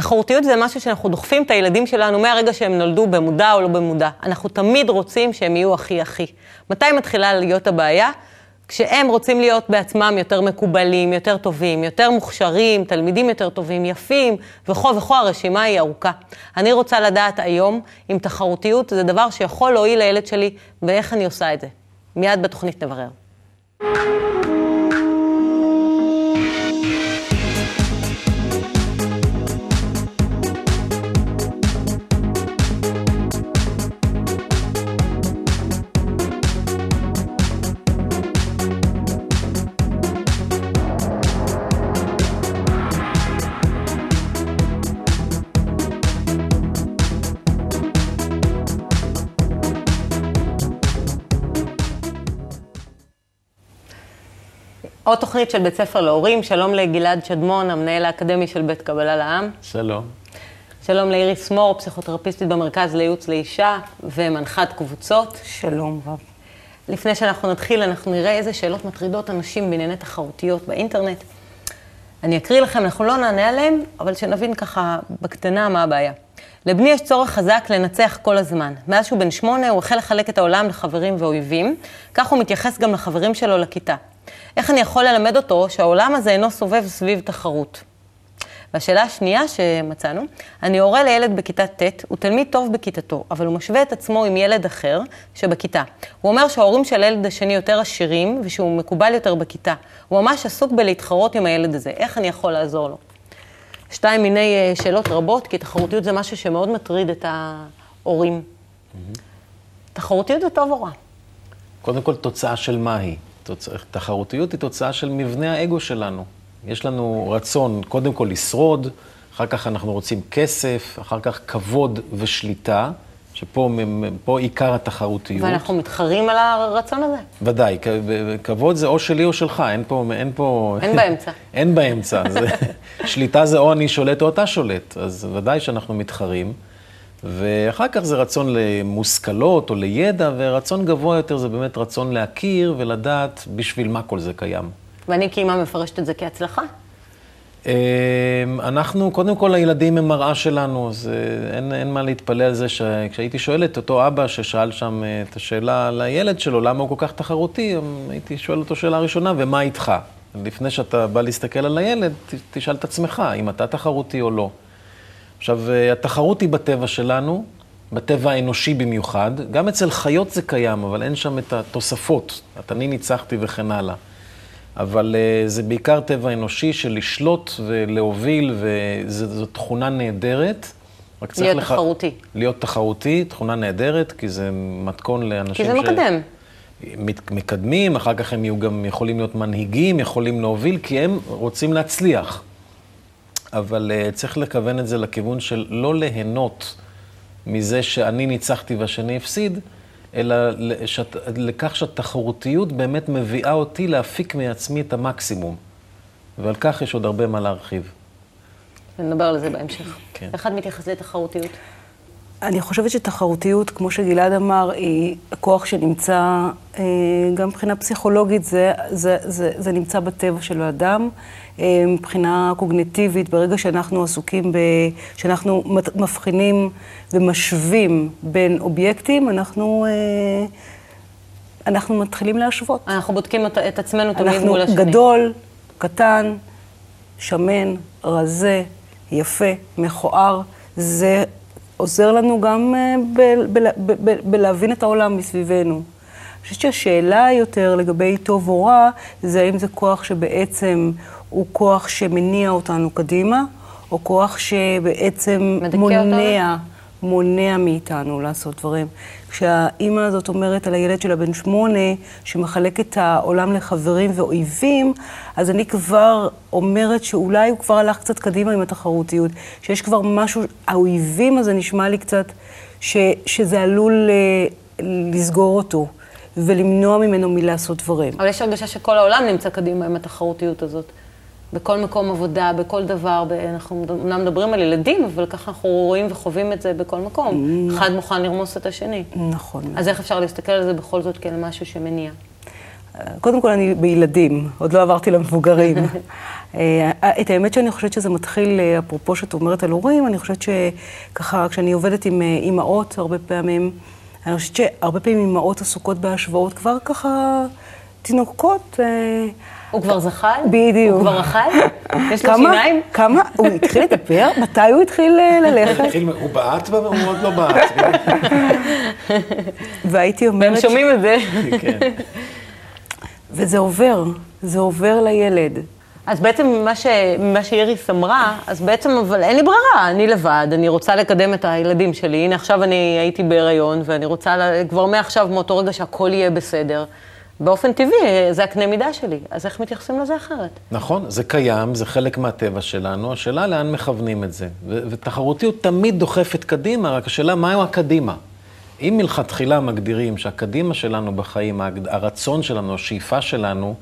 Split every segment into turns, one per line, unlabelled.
תחרותיות זה משהו שאנחנו דוחפים את הילדים שלנו מהרגע שהם נולדו במודע או לא במודע. אנחנו תמיד רוצים שהם יהיו הכי הכי. מתי מתחילה להיות הבעיה? כשהם רוצים להיות בעצמם יותר מקובלים, יותר טובים, יותר מוכשרים, תלמידים יותר טובים, יפים, וכו וכו, הרשימה היא ארוכה. אני רוצה לדעת היום אם תחרותיות זה דבר שיכול להועיל לילד שלי, ואיך אני עושה את זה. מיד בתוכנית נברר. עוד תוכנית של בית ספר להורים, שלום לגלעד שדמון, המנהל האקדמי של בית קבלה לעם.
שלום.
שלום לאיריס מור, פסיכותרפיסטית במרכז לייעוץ לאישה ומנחת קבוצות.
שלום רב.
לפני שאנחנו נתחיל, אנחנו נראה איזה שאלות מטרידות אנשים בענייני תחרותיות באינטרנט. אני אקריא לכם, אנחנו לא נענה עליהם, אבל שנבין ככה בקטנה מה הבעיה. לבני יש צורך חזק לנצח כל הזמן. מאז שהוא בן שמונה, הוא החל לחלק את העולם לחברים ואויבים, כך הוא מתייחס גם לחברים שלו לכיתה. איך אני יכול ללמד אותו שהעולם הזה אינו סובב סביב תחרות? והשאלה השנייה שמצאנו, אני הורה לילד בכיתה ט', הוא תלמיד טוב בכיתתו, אבל הוא משווה את עצמו עם ילד אחר שבכיתה. הוא אומר שההורים של הילד השני יותר עשירים ושהוא מקובל יותר בכיתה. הוא ממש עסוק בלהתחרות עם הילד הזה, איך אני יכול לעזור לו? שתיים מיני אה, שאלות רבות, כי תחרותיות זה משהו שמאוד מטריד את ההורים. Mm-hmm. תחרותיות זה טוב או רע?
קודם כל, תוצאה של מה היא? תוצ... תחרותיות היא תוצאה של מבנה האגו שלנו. יש לנו רצון קודם כל לשרוד, אחר כך אנחנו רוצים כסף, אחר כך כבוד ושליטה, שפה עיקר התחרותיות.
ואנחנו מתחרים על הרצון הזה.
ודאי, כבוד זה או שלי או שלך, אין פה...
אין, פה... אין באמצע.
אין באמצע. זה... שליטה זה או אני שולט או אתה שולט, אז ודאי שאנחנו מתחרים. ואחר כך זה רצון למושכלות או לידע, ורצון גבוה יותר זה באמת רצון להכיר ולדעת בשביל מה כל זה קיים.
ואני כאימא מפרשת את זה כהצלחה?
אמ, אנחנו, קודם כל הילדים הם מראה שלנו, אז אה, אין, אין מה להתפלא על זה שכשהייתי שואל את אותו אבא ששאל שם אה, את השאלה לילד שלו, למה הוא כל כך תחרותי, הייתי שואל אותו שאלה ראשונה, ומה איתך? לפני שאתה בא להסתכל על הילד, תשאל את עצמך, אם אתה תחרותי או לא. עכשיו, אה, התחרות היא בטבע שלנו, בטבע האנושי במיוחד. גם אצל חיות זה קיים, אבל אין שם את התוספות. את אני ניצחתי וכן הלאה. אבל uh, זה בעיקר טבע אנושי של לשלוט ולהוביל, וזו תכונה נהדרת.
רק צריך להיות לח... תחרותי.
להיות תחרותי, תכונה נהדרת, כי זה מתכון לאנשים
ש... כי זה מקדם.
מת, מקדמים, אחר כך הם יהיו גם יכולים להיות מנהיגים, יכולים להוביל, כי הם רוצים להצליח. אבל uh, צריך לכוון את זה לכיוון של לא ליהנות מזה שאני ניצחתי והשני הפסיד, אלא לשת, לכך שהתחרותיות באמת מביאה אותי להפיק מעצמי את המקסימום. ועל כך יש עוד הרבה מה להרחיב.
נדבר על זה בהמשך. כן. איך את מתייחסת לתחרותיות?
אני חושבת שתחרותיות, כמו שגלעד אמר, היא כוח שנמצא, אה, גם מבחינה פסיכולוגית, זה, זה, זה, זה נמצא בטבע של האדם. אה, מבחינה קוגניטיבית, ברגע שאנחנו עסוקים ב... שאנחנו מבחינים ומשווים בין אובייקטים, אנחנו, אה, אנחנו מתחילים להשוות.
אנחנו בודקים את עצמנו תמיד מול השני.
אנחנו גדול, קטן, שמן, רזה, יפה, מכוער. זה עוזר לנו גם אה, בלהבין את העולם מסביבנו. אני חושבת שהשאלה יותר לגבי טוב או רע, זה האם זה כוח שבעצם הוא כוח שמניע אותנו קדימה, או כוח שבעצם מונע, מונע מאיתנו לעשות דברים. כשהאימא הזאת אומרת על הילד שלה בן שמונה, שמחלק את העולם לחברים ואויבים, אז אני כבר אומרת שאולי הוא כבר הלך קצת קדימה עם התחרותיות, שיש כבר משהו, האויבים הזה נשמע לי קצת, ש, שזה עלול uh, לסגור אותו. ולמנוע ממנו מלעשות דברים.
אבל יש הרגשה שכל העולם נמצא קדימה עם התחרותיות הזאת. בכל מקום עבודה, בכל דבר, אנחנו אומנם מדברים על ילדים, אבל ככה אנחנו רואים וחווים את זה בכל מקום. אחד מוכן לרמוס את השני.
נכון.
אז איך אפשר להסתכל על זה בכל זאת כאל משהו שמניע?
קודם כל, אני בילדים, עוד לא עברתי למבוגרים. אה, את האמת שאני חושבת שזה מתחיל, אה, אפרופו שאת אומרת על הורים, אני חושבת שככה, כשאני עובדת עם אה, אימהות הרבה פעמים, אני חושבת שהרבה פעמים אימהות עסוקות בהשוואות כבר ככה תינוקות.
הוא כבר זחל?
בדיוק.
הוא כבר אכל? יש לו שיניים?
כמה? הוא התחיל לדבר? מתי הוא התחיל ללכת?
הוא בעט? הוא עוד לא בעט.
והייתי אומרת...
והם שומעים את זה. כן.
וזה עובר, זה עובר לילד.
אז בעצם מה, ש... מה שאיריס אמרה, אז בעצם, אבל אין לי ברירה, אני לבד, אני רוצה לקדם את הילדים שלי. הנה, עכשיו אני הייתי בהיריון, ואני רוצה, כבר מעכשיו, מאותו רגע שהכל יהיה בסדר. באופן טבעי, זה הקנה מידה שלי, אז איך מתייחסים לזה אחרת?
נכון, זה קיים, זה חלק מהטבע שלנו, השאלה לאן מכוונים את זה. ותחרותיות תמיד דוחפת קדימה, רק השאלה מהו הקדימה. אם מלכתחילה מגדירים שהקדימה שלנו בחיים, הרצון שלנו, השאיפה שלנו,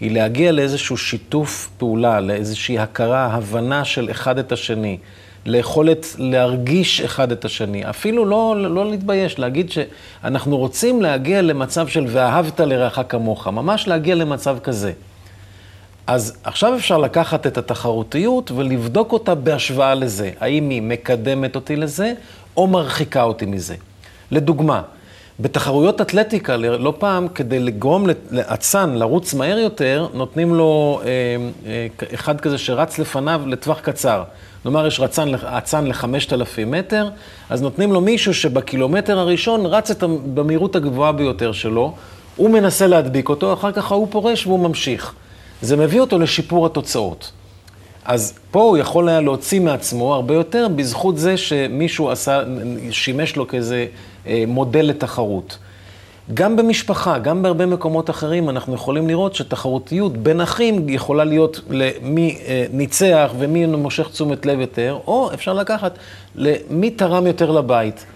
היא להגיע לאיזשהו שיתוף פעולה, לאיזושהי הכרה, הבנה של אחד את השני, ליכולת להרגיש אחד את השני, אפילו לא, לא להתבייש, להגיד שאנחנו רוצים להגיע למצב של ואהבת לרעך כמוך, ממש להגיע למצב כזה. אז עכשיו אפשר לקחת את התחרותיות ולבדוק אותה בהשוואה לזה. האם היא מקדמת אותי לזה או מרחיקה אותי מזה. לדוגמה, בתחרויות אתלטיקה, לא פעם, כדי לגרום לאצן לרוץ מהר יותר, נותנים לו אה, אה, אחד כזה שרץ לפניו לטווח קצר. נאמר, יש רצן, אצן ל-5,000 מטר, אז נותנים לו מישהו שבקילומטר הראשון רץ את במהירות הגבוהה ביותר שלו, הוא מנסה להדביק אותו, אחר כך ההוא פורש והוא ממשיך. זה מביא אותו לשיפור התוצאות. אז פה הוא יכול היה להוציא מעצמו הרבה יותר בזכות זה שמישהו עשה, שימש לו כאיזה אה, מודל לתחרות. גם במשפחה, גם בהרבה מקומות אחרים, אנחנו יכולים לראות שתחרותיות בין אחים יכולה להיות למי אה, ניצח ומי מושך תשומת לב יותר, או אפשר לקחת למי תרם יותר לבית.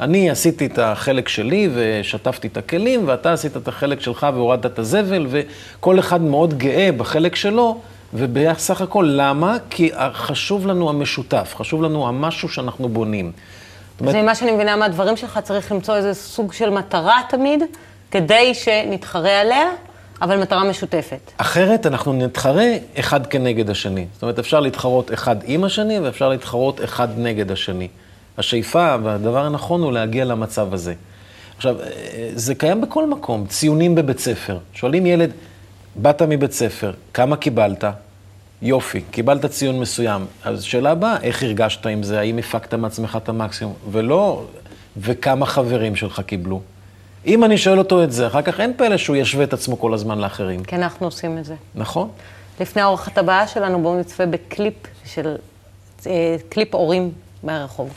אני עשיתי את החלק שלי ושטפתי את הכלים, ואתה עשית את החלק שלך והורדת את הזבל, וכל אחד מאוד גאה בחלק שלו, ובסך הכל, למה? כי חשוב לנו המשותף, חשוב לנו המשהו שאנחנו בונים.
אז ממה שאני מבינה מהדברים שלך, צריך למצוא איזה סוג של מטרה תמיד, כדי שנתחרה עליה, אבל מטרה משותפת.
אחרת אנחנו נתחרה אחד כנגד השני. זאת אומרת, אפשר להתחרות אחד עם השני, ואפשר להתחרות אחד נגד השני. השאיפה והדבר הנכון הוא להגיע למצב הזה. עכשיו, זה קיים בכל מקום, ציונים בבית ספר. שואלים ילד, באת מבית ספר, כמה קיבלת? יופי, קיבלת ציון מסוים. אז שאלה הבאה, איך הרגשת עם זה? האם הפקת מעצמך את המקסימום? ולא, וכמה חברים שלך קיבלו? אם אני שואל אותו את זה, אחר כך אין פלא שהוא ישווה את עצמו כל הזמן לאחרים.
כן, אנחנו עושים את זה.
נכון.
לפני האורחת הבאה שלנו, בואו נצפה בקליפ של, אה, קליפ הורים מהרחוב.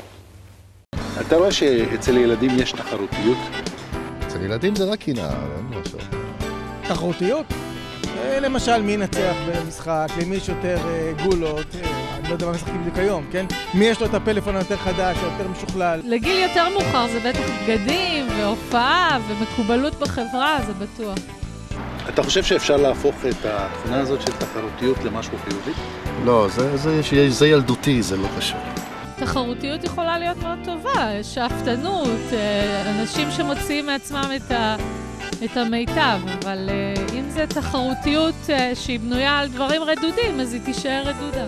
אתה רואה שאצל ילדים יש תחרותיות?
אצל ילדים זה רק קנאה, אין משהו.
תחרותיות? אה, למשל, מי ינצח במשחק, למי יש יותר אה, גולות, אה, אני לא יודע מה משחקים בדיוק היום, כן? מי יש לו את הפלאפון היותר חדש, או יותר משוכלל.
לגיל יותר מאוחר זה בטח בגדים, והופעה, ומקובלות בחברה, זה בטוח.
אתה חושב שאפשר להפוך את התכונה הזאת של תחרותיות למשהו חיובי?
לא, זה, זה, זה, זה ילדותי, זה לא קשור.
תחרותיות יכולה להיות מאוד טובה, שאפתנות, אנשים שמוציאים מעצמם את ה... את המיטב, אבל uh, אם זה תחרותיות uh, שהיא בנויה על דברים רדודים, אז היא תישאר רדודה.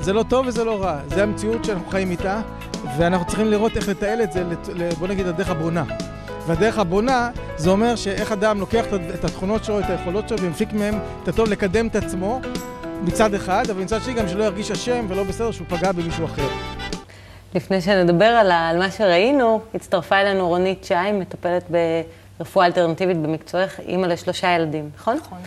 זה לא טוב וזה לא רע, זה המציאות שאנחנו חיים איתה, ואנחנו צריכים לראות איך לתעל את זה, בוא נגיד, הדרך הבונה. והדרך הבונה, זה אומר שאיך אדם לוקח את התכונות שלו, את היכולות שלו, ומפיק מהם את הטוב לקדם את עצמו מצד אחד, אבל מצד שני גם שלא ירגיש אשם ולא בסדר שהוא פגע במישהו אחר.
לפני שנדבר על, על מה שראינו, הצטרפה אלינו רונית שי, מטפלת ב... רפואה אלטרנטיבית במקצועך, אימא לשלושה ילדים, נכון? נכון.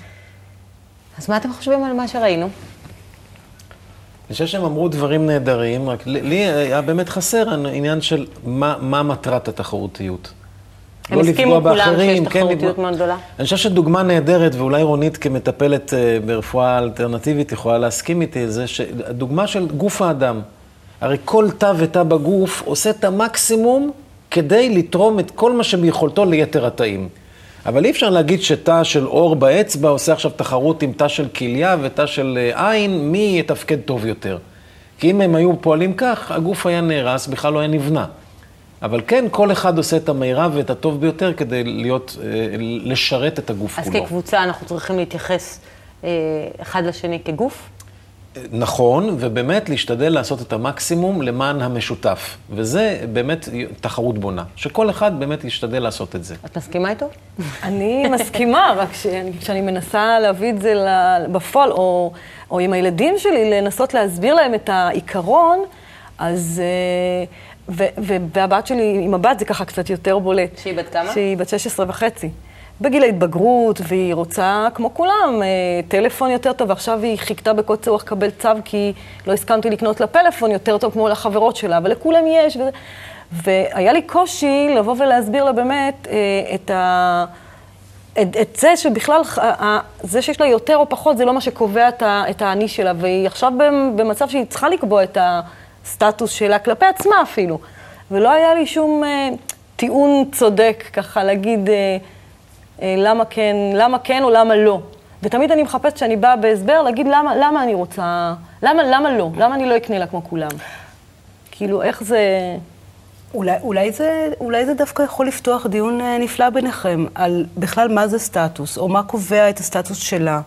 אז מה אתם חושבים על מה שראינו?
אני חושב שהם אמרו דברים נהדרים, רק לי היה באמת חסר העניין של מה, מה מטרת התחרותיות.
הם לא הסכימו כולם שיש כן, תחרותיות כן, מאוד גדולה?
אני חושב שדוגמה נהדרת, ואולי רונית כמטפלת אה, ברפואה אלטרנטיבית יכולה להסכים איתי, זה דוגמה של גוף האדם. הרי כל תא ותא בגוף עושה את המקסימום כדי לתרום את כל מה שביכולתו ליתר התאים. אבל אי אפשר להגיד שתא של אור באצבע עושה עכשיו תחרות עם תא של כליה ותא של אה, עין, מי יתפקד טוב יותר. כי אם הם היו פועלים כך, הגוף היה נהרס, בכלל לא היה נבנה. אבל כן, כל אחד עושה את המירב ואת הטוב ביותר כדי להיות, אה, לשרת את הגוף
אז
כולו.
כקבוצה אנחנו צריכים להתייחס אה, אחד לשני כגוף?
נכון, ובאמת להשתדל לעשות את המקסימום למען המשותף. וזה באמת תחרות בונה, שכל אחד באמת ישתדל לעשות את זה.
את מסכימה איתו?
אני מסכימה, רק כשאני מנסה להביא את זה ל- בפועל, או, או עם הילדים שלי, לנסות להסביר להם את העיקרון, אז... אה, ו, ו, והבת שלי, עם הבת זה ככה קצת יותר בולט.
שהיא בת כמה?
שהיא בת 16 וחצי. בגיל ההתבגרות, והיא רוצה, כמו כולם, אה, טלפון יותר טוב, ועכשיו היא חיכתה בקוצר רוח לקבל צו, כי לא הסכמתי לקנות לה פלאפון יותר טוב כמו לחברות שלה, אבל לכולם יש. וזה. והיה לי קושי לבוא ולהסביר לה באמת אה, את ה... את, את זה שבכלל, ח- ה- זה שיש לה יותר או פחות, זה לא מה שקובע את, האני שלה, והיא עכשיו במ- במצב שהיא צריכה לקבוע את הסטטוס שלה כלפי עצמה אפילו. ולא היה לי שום אה, טיעון צודק, ככה להגיד אה, אה, למה כן, למה כן או למה לא. ותמיד אני מחפשת, כשאני באה בהסבר, להגיד למה, למה אני רוצה, למה, למה לא, למה אני לא אקנה לה כמו כולם. כאילו, איך זה...
אולי, אולי, זה, אולי זה דווקא יכול לפתוח דיון אה, נפלא ביניכם על בכלל מה זה סטטוס, או מה קובע את הסטטוס שלה.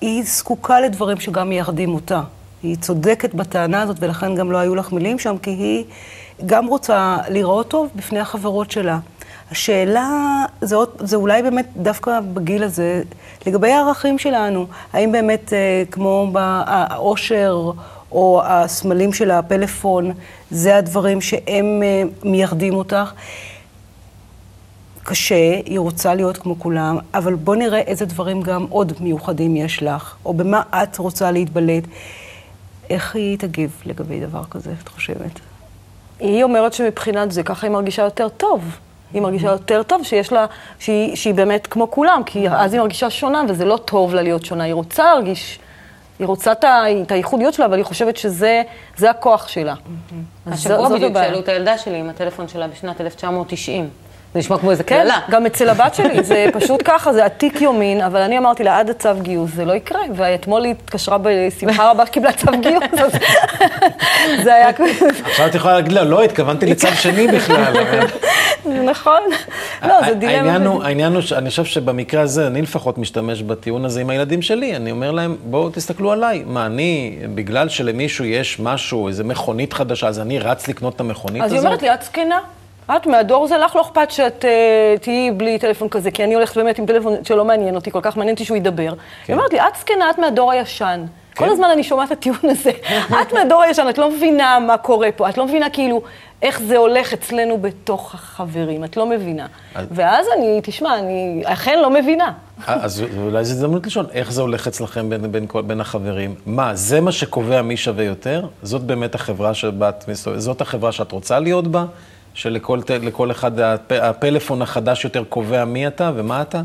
היא זקוקה לדברים שגם מייחדים אותה. היא צודקת בטענה הזאת, ולכן גם לא היו לך מילים שם, כי היא גם רוצה לראות טוב בפני החברות שלה. השאלה, זה, עוד, זה אולי באמת דווקא בגיל הזה, לגבי הערכים שלנו, האם באמת אה, כמו העושר או הסמלים של הפלאפון, זה הדברים שהם אה, מייחדים אותך? קשה, היא רוצה להיות כמו כולם, אבל בוא נראה איזה דברים גם עוד מיוחדים יש לך, או במה את רוצה להתבלט. איך היא תגיב לגבי דבר כזה, את חושבת?
היא אומרת שמבחינת זה, ככה היא מרגישה יותר טוב. היא מרגישה יותר טוב שיש לה, שהיא, שהיא באמת כמו כולם, כי אז היא מרגישה שונה, וזה לא טוב לה להיות שונה. היא רוצה להרגיש, היא רוצה את ה- את הייחודיות שלה, אבל היא חושבת שזה זה הכוח שלה.
השבוע בדיוק. שאלו את הילדה שלי עם הטלפון שלה בשנת 1990. זה נשמע כמו איזה
כן,
קללה.
גם אצל הבת שלי, זה פשוט ככה, זה עתיק יומין, אבל אני אמרתי לה, עד הצו גיוס, זה לא יקרה. ואתמול היא התקשרה בשמחה רבה שקיבלה צו גיוס, אז זה היה כזה,
עכשיו את יכולה להגיד לה, לא, התכוונתי לצו שני בכלל.
נכון. לא, זה דילמה.
העניין הוא, שאני חושב שבמקרה הזה, אני לפחות משתמש בטיעון הזה עם הילדים שלי. אני אומר להם, בואו תסתכלו עליי. מה, אני, בגלל שלמישהו יש משהו, איזה מכונית חדשה, אז אני רץ לקנות את המכונית
אז
הזאת?
היא אומרת לי, את זקנה. את מהדור הזה, לך לא אכפת שאת אה, תהיי בלי טלפון כזה, כי אני הולכת באמת עם טלפון שלא מעניין אותי, כל כך מעניין אותי שהוא ידבר. היא אומרת לי, את זקנה, את מהדור הישן. כל הזמן אני שומעת את הטיעון הזה. את מהדור הישן, את לא מבינה מה קורה פה, את לא מבינה כאילו איך זה הולך אצלנו בתוך החברים, את לא מבינה. ואז אני, תשמע, אני אכן לא מבינה.
אה, אז אולי זו הזדמנות לשאול, איך זה הולך אצלכם בין, בין, כל- בין החברים? מה, זה מה שקובע מי שווה יותר? זאת באמת החברה שבה את מסתובבת, זאת החברה שאת רוצה להיות בה? שלכל אחד הפ, הפלאפון החדש יותר קובע מי אתה ומה אתה?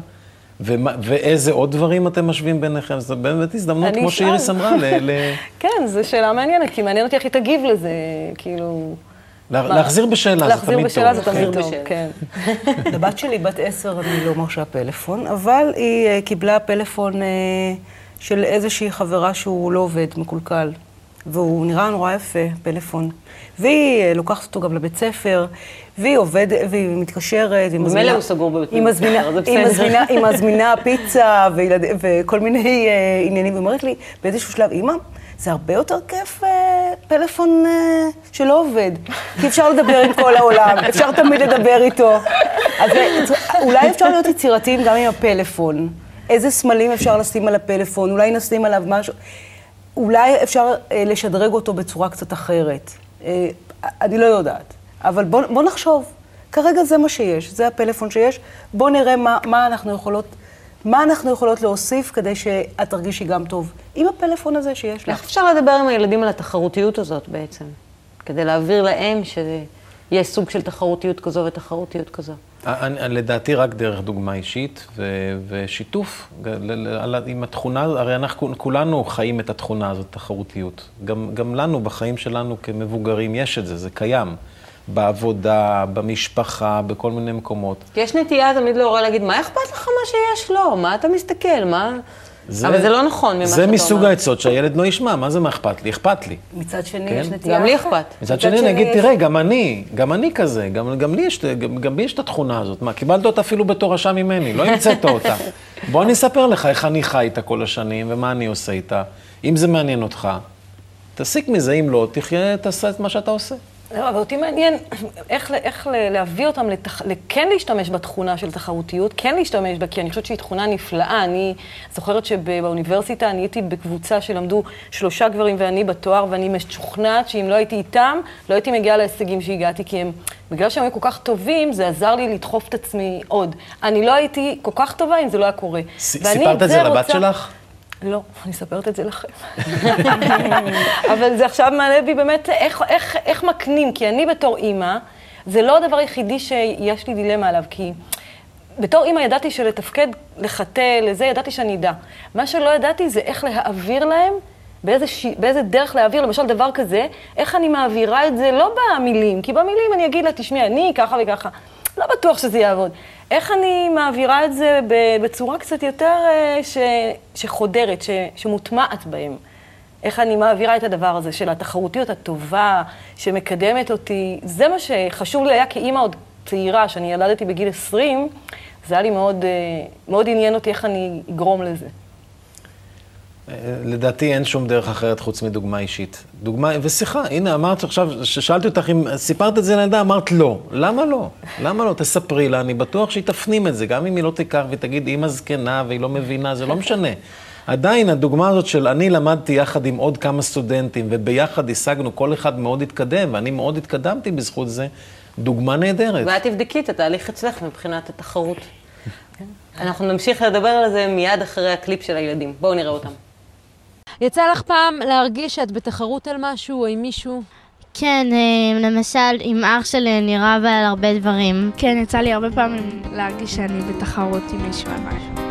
ומה, ואיזה עוד דברים אתם משווים ביניכם? זו באמת הזדמנות,
אני
כמו
אשאל.
שאיריס אמרה, ל, ל,
כן, זו שאלה מעניינת, כי מעניין אותי איך היא תגיב לזה, כאילו...
לה, להחזיר בשאלה, זה
להחזיר
תמיד
בשאלה
טוב.
זה תמיד
כן.
טוב, כן.
לבת שלי, בת עשר, אני לא מרשה פלאפון, אבל היא אה, קיבלה פלאפון אה, של איזושהי חברה שהוא לא עובד, מקולקל. והוא נראה נורא יפה, פלאפון. והיא אה, לוקחת אותו גם לבית ספר, והיא עובדת, והיא מתקשרת, היא מזמינה...
הוא סגור בבית
היא
ספר, זה
היא
בסדר.
מזמינה, היא מזמינה פיצה וילד, וכל מיני אה, עניינים. היא אומרת לי באיזשהו שלב, אמא, זה הרבה יותר כיף אה, פלאפון אה, שלא עובד. כי אפשר לדבר עם כל העולם, אפשר תמיד לדבר איתו. אז אולי אפשר להיות יצירתיים גם עם הפלאפון. איזה סמלים אפשר לשים על הפלאפון, אולי נשים עליו משהו. אולי אפשר אה, לשדרג אותו בצורה קצת אחרת. אה, אני לא יודעת. אבל בוא, בוא נחשוב. כרגע זה מה שיש, זה הפלאפון שיש. בוא נראה מה, מה, אנחנו יכולות, מה אנחנו יכולות להוסיף כדי שאת תרגישי גם טוב עם הפלאפון הזה שיש
איך
לך.
אפשר לדבר עם הילדים על התחרותיות הזאת בעצם? כדי להעביר להם שיש סוג של תחרותיות כזו ותחרותיות כזו.
אני, לדעתי רק דרך דוגמה אישית ו, ושיתוף ל- ל- ה- עם התכונה, הרי אנחנו כולנו חיים את התכונה הזאת, תחרותיות. גם, גם לנו, בחיים שלנו כמבוגרים, יש את זה, זה קיים. בעבודה, במשפחה, בכל מיני מקומות.
יש נטייה תמיד להורה להגיד, מה אכפת לך מה שיש לו? מה אתה מסתכל? מה... אבל זה לא נכון ממה
זה
שאתה
מסוג
אומר.
העצות שהילד לא ישמע, מה זה מה אכפת לי? אכפת לי.
מצד שני,
כן.
יש נטייה...
גם לי. אכפת.
מצד שני,
שני
אני אגיד,
יש-
תראה, גם אני, גם אני כזה, גם, גם, לי יש, גם, גם לי יש את התכונה הזאת. מה, קיבלת אותה אפילו בתורשה ממני, לא המצאת אותה. בוא אני אספר לך איך אני חי איתה כל השנים, ומה אני עושה איתה. אם זה מעניין אותך, תסיק מזה, אם לא, תחיה, תעשה את מה שאתה עושה.
לא, אבל אותי מעניין איך, איך להביא אותם לתח... כן להשתמש בתכונה של תחרותיות, כן להשתמש בה, כי אני חושבת שהיא תכונה נפלאה. אני זוכרת שבאוניברסיטה אני הייתי בקבוצה שלמדו שלושה גברים ואני בתואר, ואני משוכנעת שאם לא הייתי איתם, לא הייתי מגיעה להישגים שהגעתי, כי הם, בגלל שהם היו כל כך טובים, זה עזר לי לדחוף את עצמי עוד. אני לא הייתי כל כך טובה אם זה לא היה קורה.
ס- סיפרת את זה לבת
רוצה-
שלך?
לא, אני אספרת את זה לכם. אבל זה עכשיו מעלה בי באמת איך, איך, איך מקנים, כי אני בתור אימא, זה לא הדבר היחידי שיש לי דילמה עליו, כי בתור אימא ידעתי שלתפקד, לחטא, לזה, ידעתי שאני אדע. מה שלא ידעתי זה איך להעביר להם, באיזה, ש... באיזה דרך להעביר, למשל דבר כזה, איך אני מעבירה את זה, לא במילים, כי במילים אני אגיד לה, תשמעי, אני ככה וככה. לא בטוח שזה יעבוד. איך אני מעבירה את זה בצורה קצת יותר אה, ש... שחודרת, ש... שמוטמעת בהם? איך אני מעבירה את הדבר הזה של התחרותיות הטובה, שמקדמת אותי? זה מה שחשוב לי היה כאימא עוד צעירה, שאני ילדתי בגיל 20, זה היה לי מאוד, אה, מאוד עניין אותי איך אני אגרום לזה.
לדעתי אין שום דרך אחרת חוץ מדוגמה אישית. דוגמה, ושיחה, הנה אמרת עכשיו, ששאלתי אותך אם סיפרת את זה לילדה, אמרת לא. למה לא? למה לא? תספרי לה, אני בטוח שהיא תפנים את זה, גם אם היא לא תיקח ותגיד, אימא זקנה והיא לא מבינה, זה לא משנה. עדיין הדוגמה הזאת של אני למדתי יחד עם עוד כמה סטודנטים, וביחד השגנו, כל אחד מאוד התקדם, ואני מאוד התקדמתי בזכות זה, דוגמה נהדרת.
ואת תבדקי את התהליך אצלך מבחינת התחרות. אנחנו נמשיך לדבר על זה מיד אחרי הקליפ של הילדים. בואו נראה אותם.
יצא לך פעם להרגיש שאת בתחרות על משהו או עם מישהו?
כן, אה, למשל, עם אח שלי אני רבה על הרבה דברים.
כן, יצא לי הרבה פעמים להרגיש שאני בתחרות עם מישהו על משהו.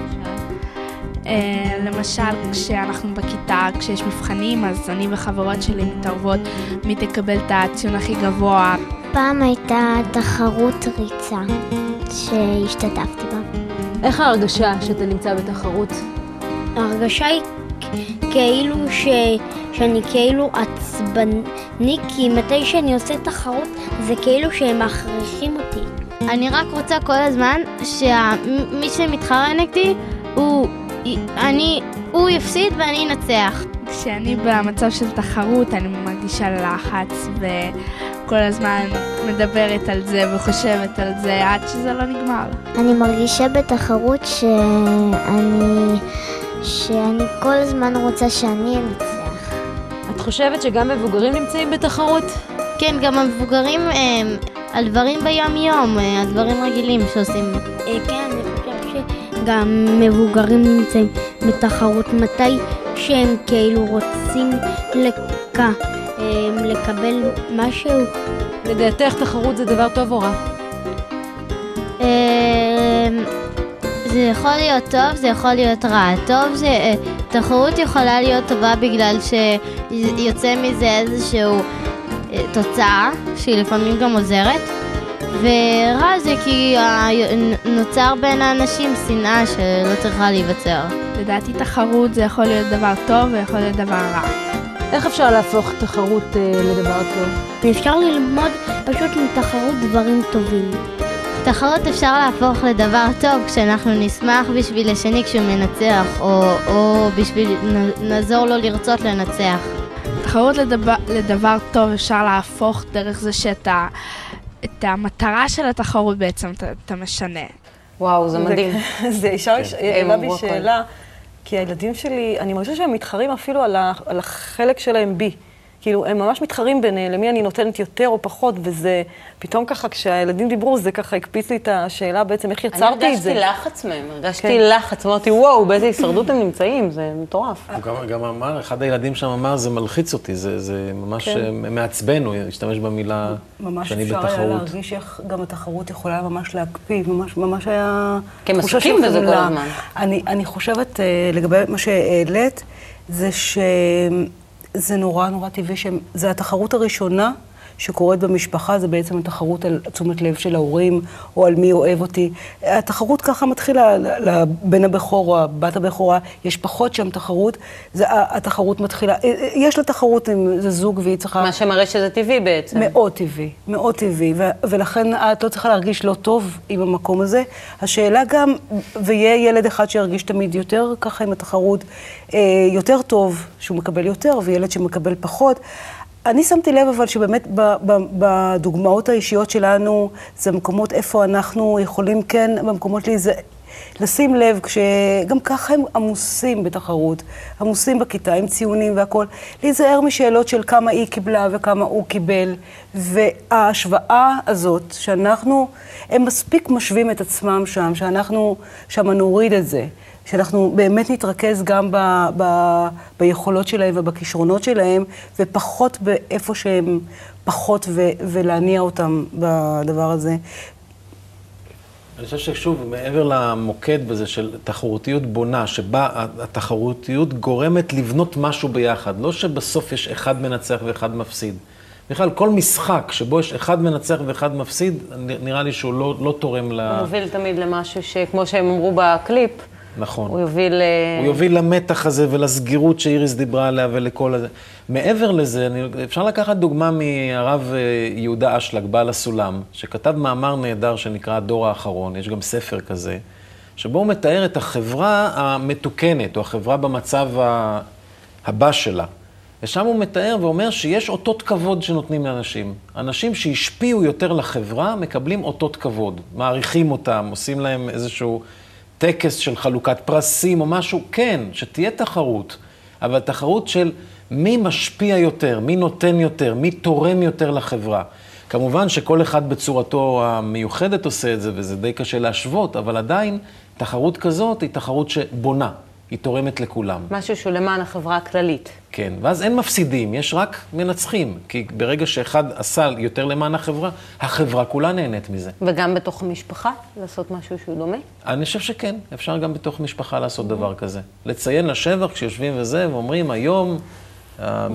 אה, למשל, כשאנחנו בכיתה, כשיש מבחנים, אז אני וחברות שלי מתערבות מי תקבל את הציון הכי גבוה.
פעם הייתה תחרות ריצה שהשתתפתי בה.
איך ההרגשה שאתה נמצא בתחרות?
ההרגשה היא כאילו ש... שאני כאילו עצבני, כי מתי שאני עושה תחרות זה כאילו שהם מכריחים אותי. אני רק רוצה כל הזמן שמי שמתחרה נגדי הוא... אני... הוא יפסיד ואני אנצח.
כשאני במצב של תחרות, אני מרגישה לחץ וכל הזמן מדברת על זה וחושבת על זה עד שזה לא נגמר.
אני מרגישה בתחרות שאני... שאני כל הזמן רוצה שאני אנצח.
את חושבת שגם מבוגרים נמצאים בתחרות?
כן, גם המבוגרים הם על דברים ביום-יום, אה, על דברים רגילים שעושים. כן, אני חושבת שגם מבוגרים נמצאים בתחרות מתי שהם כאילו רוצים לק... אה, לקבל משהו.
לדעתך תחרות זה דבר טוב או רע?
זה יכול להיות טוב, זה יכול להיות רע. טוב זה... אה, תחרות יכולה להיות טובה בגלל שיוצא מזה איזשהו אה, תוצאה, שהיא לפעמים גם עוזרת. ורע זה כי נוצר בין האנשים שנאה שלא צריכה להיווצר.
לדעתי תחרות זה יכול להיות דבר טוב ויכול להיות דבר רע.
איך אפשר להפוך תחרות אה, לדבר טוב?
אפשר ללמוד פשוט מתחרות דברים טובים. תחרות אפשר להפוך לדבר טוב כשאנחנו נשמח בשביל השני כשהוא מנצח, או, או בשביל נעזור לו לרצות לנצח.
תחרות לדבר, לדבר טוב אפשר להפוך דרך זה שאתה... את המטרה של התחרות בעצם אתה, אתה משנה.
וואו, זה מדהים.
זה ישר
הם
העלה בי. שאלה, כי הילדים שלי, אני מרגישה שהם מתחרים אפילו על החלק שלהם בי. כאילו, הם ממש מתחרים ביניהם, למי אני נותנת יותר או פחות, וזה, פתאום ככה, כשהילדים דיברו, זה ככה הקפיץ לי את השאלה בעצם, איך יצרתי את זה.
אני הרגשתי לחץ מהם, הרגשתי
כן.
לחץ, אמרתי, וואו, באיזה הישרדות הם נמצאים, זה מטורף.
הוא גם, גם אמר, אחד הילדים שם אמר, זה מלחיץ אותי, זה, זה ממש
כן.
אה, מעצבן, הוא השתמש במילה
ממש
שאני
אפשר היה
בתחרות.
להרגיש איך גם התחרות יכולה ממש להקפיא, ממש, ממש היה...
כי הם
תחושה
עסוקים
של
בזה כל. הזמן.
אני, אני חושבת, אה, לגבי מה שהעלית, זה שזה נורא נורא טבעי, שזה התחרות הראשונה
שקורית במשפחה זה בעצם התחרות על תשומת לב של ההורים, או על מי אוהב אותי. התחרות ככה מתחילה, לבן הבכור או הבת הבכורה, יש פחות שם תחרות, זה, התחרות מתחילה, יש לה תחרות אם זה זוג והיא צריכה...
מה שמראה שזה טבעי בעצם.
מאוד טבעי, מאוד טבעי, ו- ולכן את לא צריכה להרגיש לא טוב עם המקום הזה. השאלה גם, ויהיה ילד אחד שירגיש תמיד יותר ככה עם התחרות, אה, יותר טוב, שהוא מקבל יותר, וילד שמקבל פחות. אני שמתי לב אבל שבאמת בדוגמאות האישיות שלנו, זה מקומות איפה אנחנו יכולים כן, במקומות להיז... לשים לב, כשגם ככה הם עמוסים בתחרות, עמוסים בכיתה עם ציונים והכול, להיזהר משאלות של כמה היא קיבלה וכמה הוא קיבל, וההשוואה הזאת, שאנחנו, הם מספיק משווים את עצמם שם, שאנחנו שם נוריד את זה. שאנחנו באמת נתרכז גם ב, ב, ביכולות שלהם ובכישרונות שלהם, ופחות באיפה שהם פחות, ו, ולהניע אותם בדבר הזה.
אני חושב ששוב, מעבר למוקד בזה של תחרותיות בונה, שבה התחרותיות גורמת לבנות משהו ביחד, לא שבסוף יש אחד מנצח ואחד מפסיד. בכלל, כל משחק שבו יש אחד מנצח ואחד מפסיד, נראה לי שהוא לא, לא תורם ל...
הוא מוביל תמיד למשהו שכמו שהם אמרו בקליפ,
נכון.
הוא יוביל...
הוא יוביל למתח הזה ולסגירות שאיריס דיברה עליה ולכל הזה. מעבר לזה, אני, אפשר לקחת דוגמה מהרב אה, יהודה אשלג, בעל הסולם, שכתב מאמר נהדר שנקרא הדור האחרון, יש גם ספר כזה, שבו הוא מתאר את החברה המתוקנת, או החברה במצב הבא שלה. ושם הוא מתאר ואומר שיש אותות כבוד שנותנים לאנשים. אנשים שהשפיעו יותר לחברה מקבלים אותות כבוד, מעריכים אותם, עושים להם איזשהו טקס של חלוקת פרסים או משהו, כן, שתהיה תחרות, אבל תחרות של מי משפיע יותר, מי נותן יותר, מי תורם יותר לחברה. כמובן שכל אחד בצורתו המיוחדת עושה את זה, וזה די קשה להשוות, אבל עדיין תחרות כזאת היא תחרות שבונה. היא תורמת לכולם.
משהו שהוא למען החברה הכללית.
כן, ואז אין מפסידים, יש רק מנצחים. כי ברגע שאחד עשה יותר למען החברה, החברה כולה נהנית מזה.
וגם בתוך המשפחה לעשות משהו שהוא דומה?
אני חושב שכן, אפשר גם בתוך משפחה לעשות דבר כזה. לציין לשבח כשיושבים וזה, ואומרים, היום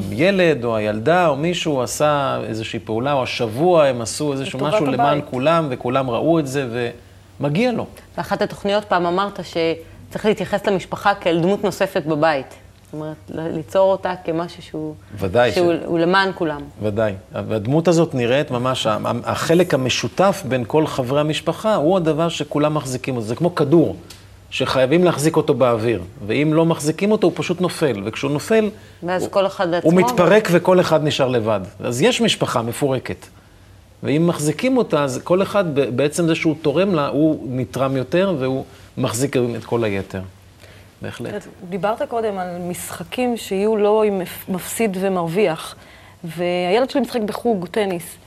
הילד או הילדה או מישהו עשה איזושהי פעולה, או השבוע הם עשו איזשהו משהו הבית. למען כולם, וכולם ראו את זה, ומגיע לו.
באחת התוכניות פעם אמרת ש... צריך להתייחס למשפחה כאל דמות נוספת בבית. זאת אומרת, ליצור אותה כמשהו שהוא...
ודאי.
שהוא ש... למען כולם.
ודאי. והדמות הזאת נראית ממש, החלק המשותף בין כל חברי המשפחה הוא הדבר שכולם מחזיקים אותו. זה כמו כדור, שחייבים להחזיק אותו באוויר. ואם לא מחזיקים אותו, הוא פשוט נופל. וכשהוא נופל,
ואז הוא, כל אחד
עצמו... הוא מתפרק. וכל אחד נשאר לבד. אז יש משפחה מפורקת. ואם מחזיקים אותה, אז כל אחד, בעצם זה שהוא תורם לה, הוא נתרם יותר והוא... מחזיק את כל היתר. בהחלט.
דיברת קודם על משחקים שיהיו לא עם מפסיד ומרוויח, והילד שלי משחק בחוג טניס.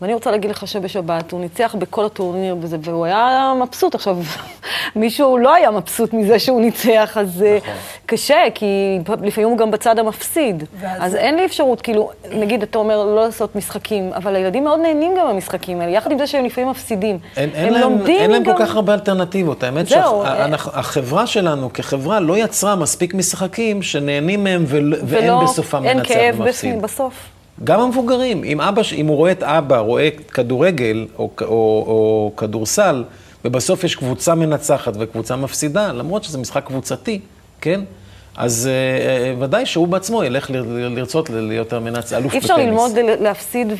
ואני רוצה להגיד לך שבשבת הוא ניצח בכל הטורניר וזה, והוא היה מבסוט. עכשיו, מישהו לא היה מבסוט מזה שהוא ניצח, אז אה, נכון. קשה, כי לפעמים הוא גם בצד המפסיד. ואז... אז אין לי אפשרות, כאילו, נגיד, אתה אומר לא לעשות משחקים, אבל הילדים מאוד נהנים גם מהמשחקים האלה, יחד עם זה שהם לפעמים מפסידים.
אין, אין להם, אין להם גם... כל כך הרבה אלטרנטיבות. האמת שהחברה שה, שלנו כחברה לא יצרה מספיק משחקים שנהנים מהם ולא, ואין בסופם מנצח ומפסיד. אין כאב
בסוף.
גם המבוגרים, אם, אבא, אם הוא רואה את אבא, רואה כדורגל או, או, או כדורסל, ובסוף יש קבוצה מנצחת וקבוצה מפסידה, למרות שזה משחק קבוצתי, כן? אז uh, ודאי שהוא בעצמו ילך לרצות להיות המנצח, אלוף
בטניס. אי אפשר ללמוד להפסיד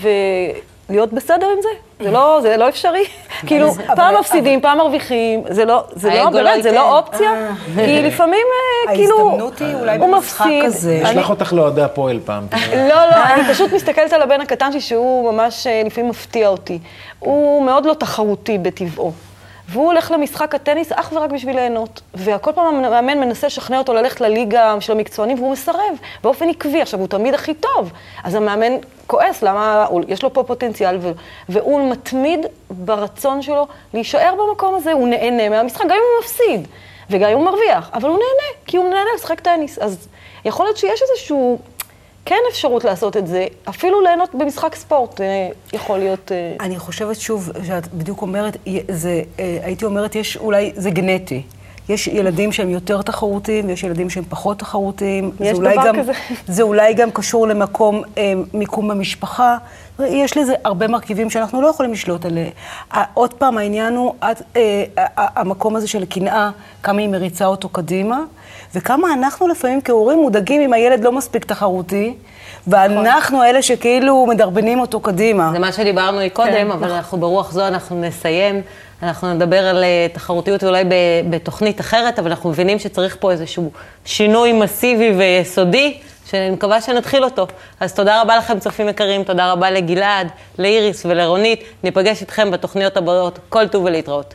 להיות בסדר עם זה? זה לא, זה לא אפשרי? כאילו, פעם מפסידים, פעם מרוויחים, זה לא, זה לא, באמת, זה לא אופציה? אה. כי לפעמים, אה, כאילו,
ההזדמנות היא אולי במשחק כזה.
אשלח אותך לאוהדי הפועל פעם.
לא, לא, אני פשוט מסתכלת על הבן הקטן שלי, שהוא ממש לפעמים מפתיע אותי. הוא מאוד לא תחרותי בטבעו. והוא הולך למשחק הטניס אך ורק בשביל ליהנות. וכל פעם המאמן מנסה לשכנע אותו ללכת לליגה של המקצוענים, והוא מסרב, באופן עקבי. עכשיו, הוא תמיד הכי טוב. אז המאמן כועס, למה, יש לו פה פוטנציאל, ו, והוא מתמיד ברצון שלו להישאר במקום הזה, הוא נהנה מהמשחק, גם אם הוא מפסיד, וגם אם הוא מרוויח, אבל הוא נהנה, כי הוא נהנה לשחק טניס. אז יכול להיות שיש איזשהו כן אפשרות לעשות את זה, אפילו ליהנות במשחק ספורט אה, יכול להיות... אה,
אני חושבת שוב, שאת בדיוק אומרת, זה, אה, הייתי אומרת, יש אולי, זה גנטי. יש ילדים שהם יותר תחרותיים, ויש ילדים שהם פחות תחרותיים.
יש דבר
גם,
כזה.
זה אולי גם קשור למקום, מיקום במשפחה. יש לזה הרבה מרכיבים שאנחנו לא יכולים לשלוט עליהם. עוד פעם, העניין הוא את, אה, המקום הזה של הקנאה, כמה היא מריצה אותו קדימה, וכמה אנחנו לפעמים כהורים מודאגים אם הילד לא מספיק תחרותי, ואנחנו אלה שכאילו מדרבנים אותו קדימה.
זה מה שדיברנו קודם,
כן,
אבל
נכון.
אנחנו ברוח זו, אנחנו נסיים. אנחנו נדבר על אה, תחרותיות אולי בתוכנית אחרת, אבל אנחנו מבינים שצריך פה איזשהו שינוי מסיבי ויסודי, שאני מקווה שנתחיל אותו. אז תודה רבה לכם, צופים יקרים, תודה רבה לגלעד, לאיריס ולרונית. ניפגש איתכם בתוכניות הבאות. כל טוב ולהתראות.